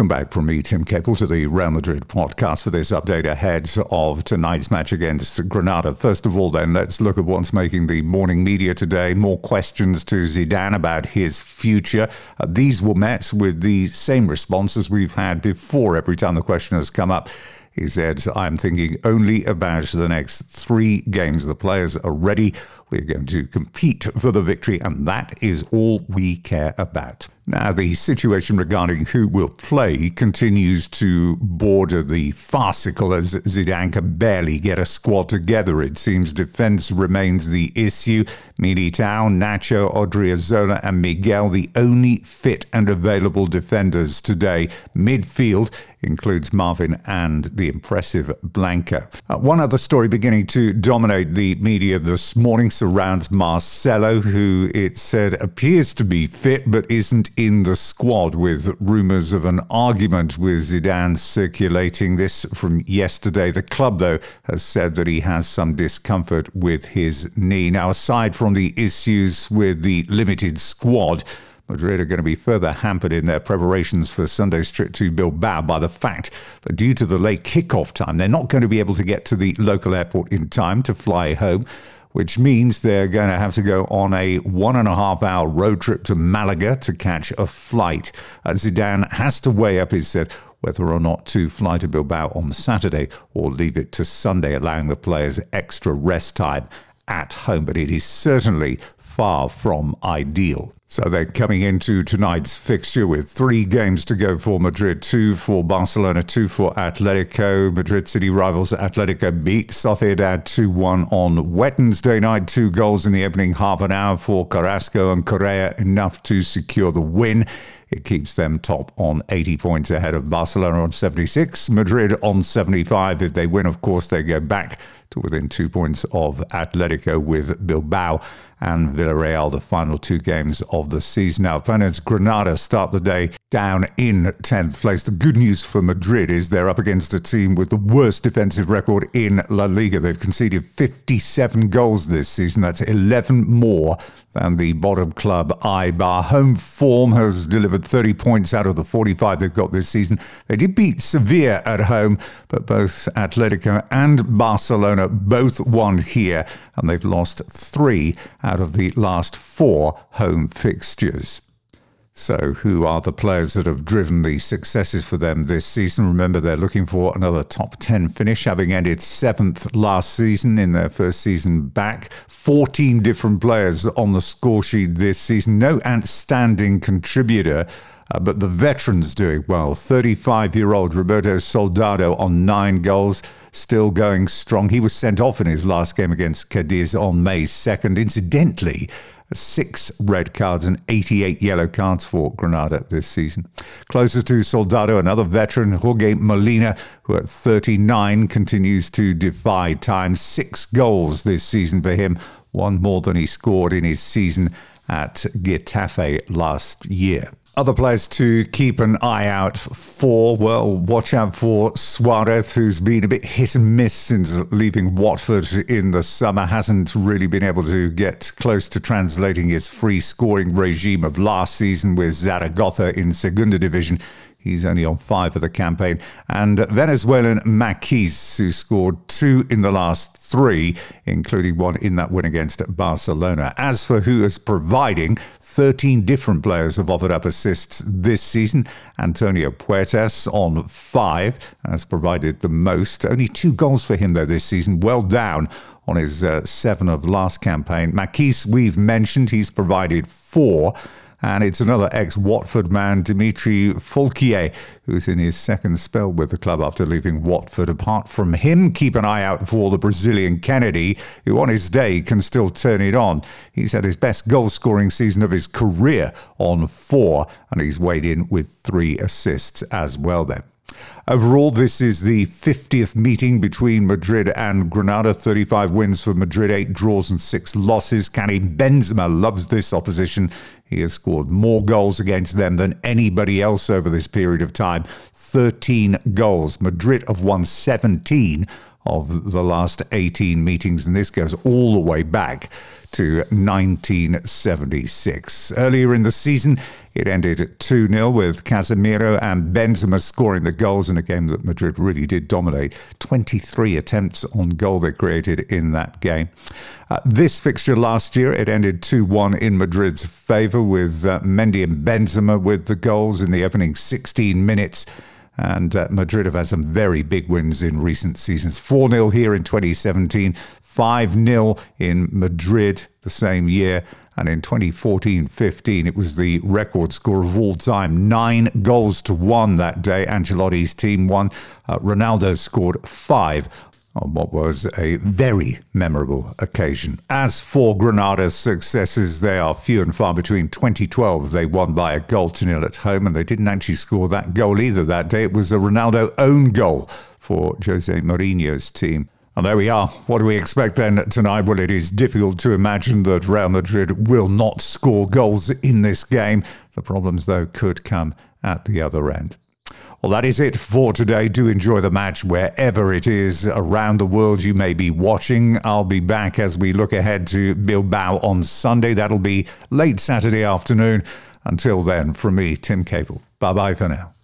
Welcome back from me, Tim Capel, to the Real Madrid podcast for this update ahead of tonight's match against Granada. First of all, then, let's look at what's making the morning media today. More questions to Zidane about his future. Uh, these were met with the same responses we've had before every time the question has come up. He said, I'm thinking only about the next three games. The players are ready. We're going to compete for the victory, and that is all we care about. Now, the situation regarding who will play continues to border the farcical as Zidane can barely get a squad together. It seems defense remains the issue. Militao, Nacho, Odriozola, and Miguel, the only fit and available defenders today. Midfield includes Marvin and the impressive Blanco. Uh, one other story beginning to dominate the media this morning surrounds Marcelo, who it said appears to be fit but isn't in the squad, with rumours of an argument with Zidane circulating. This from yesterday. The club, though, has said that he has some discomfort with his knee. Now, aside from the issues with the limited squad, Madrid are going to be further hampered in their preparations for Sunday's trip to Bilbao by the fact that due to the late kickoff time, they're not going to be able to get to the local airport in time to fly home which means they're going to have to go on a one and a half hour road trip to Malaga to catch a flight. Uh, Zidane has to weigh up his whether or not to fly to Bilbao on Saturday or leave it to Sunday, allowing the players extra rest time at home. But it is certainly far from ideal. So they're coming into tonight's fixture with three games to go for Madrid, two for Barcelona, two for Atletico. Madrid City rivals Atletico beat Sociedad 2 1 on Wednesday night. Two goals in the opening half an hour for Carrasco and Correa, enough to secure the win. It keeps them top on 80 points ahead of Barcelona on 76, Madrid on 75. If they win, of course, they go back to within two points of Atletico with Bilbao and Villarreal, the final two games of the season. Now, opponents Granada start the day down in 10th place. The good news for Madrid is they're up against a team with the worst defensive record in La Liga. They've conceded 57 goals this season. That's 11 more than the bottom club Eibar. Home form has delivered 30 points out of the 45 they've got this season. They did beat Sevilla at home, but both Atletico and Barcelona both won here, and they've lost three out of the last four home fixtures. So, who are the players that have driven the successes for them this season? Remember, they're looking for another top 10 finish, having ended seventh last season in their first season back. 14 different players on the score sheet this season. No outstanding contributor. Uh, but the veterans doing well. 35 year old Roberto Soldado on nine goals, still going strong. He was sent off in his last game against Cadiz on May 2nd. Incidentally, six red cards and 88 yellow cards for Granada this season. Closest to Soldado, another veteran, Jorge Molina, who at 39 continues to defy time. Six goals this season for him, one more than he scored in his season at Getafe last year. Other players to keep an eye out for. Well, watch out for Suarez, who's been a bit hit and miss since leaving Watford in the summer. Hasn't really been able to get close to translating his free scoring regime of last season with Zaragoza in Segunda Division He's only on five of the campaign. And Venezuelan Machís, who scored two in the last three, including one in that win against Barcelona. As for who is providing, 13 different players have offered up assists this season. Antonio Puertas on five has provided the most. Only two goals for him, though, this season. Well down on his uh, seven of last campaign. Machís, we've mentioned, he's provided four. And it's another ex Watford man, Dimitri Foulquier, who's in his second spell with the club after leaving Watford. Apart from him, keep an eye out for the Brazilian Kennedy, who on his day can still turn it on. He's had his best goal scoring season of his career on four, and he's weighed in with three assists as well then. Overall, this is the 50th meeting between Madrid and Granada. 35 wins for Madrid, 8 draws and 6 losses. Karim Benzema loves this opposition. He has scored more goals against them than anybody else over this period of time. 13 goals. Madrid have won 17 of the last 18 meetings, and this goes all the way back to 1976. Earlier in the season, it ended 2 0 with Casemiro and Benzema scoring the goals in a game that Madrid really did dominate. 23 attempts on goal they created in that game. Uh, this fixture last year, it ended 2 1 in Madrid's favour with uh, Mendy and Benzema with the goals in the opening 16 minutes. And uh, Madrid have had some very big wins in recent seasons 4 0 here in 2017, 5 0 in Madrid the same year. And in 2014 15, it was the record score of all time nine goals to one that day. Ancelotti's team won. Uh, Ronaldo scored five on what was a very memorable occasion. As for Granada's successes, they are few and far between. 2012, they won by a goal to nil at home, and they didn't actually score that goal either that day. It was a Ronaldo own goal for Jose Mourinho's team. And there we are. What do we expect then tonight? Well, it is difficult to imagine that Real Madrid will not score goals in this game. The problems, though, could come at the other end. Well, that is it for today. Do enjoy the match wherever it is around the world you may be watching. I'll be back as we look ahead to Bilbao on Sunday. That'll be late Saturday afternoon. Until then, from me, Tim Cable. Bye bye for now.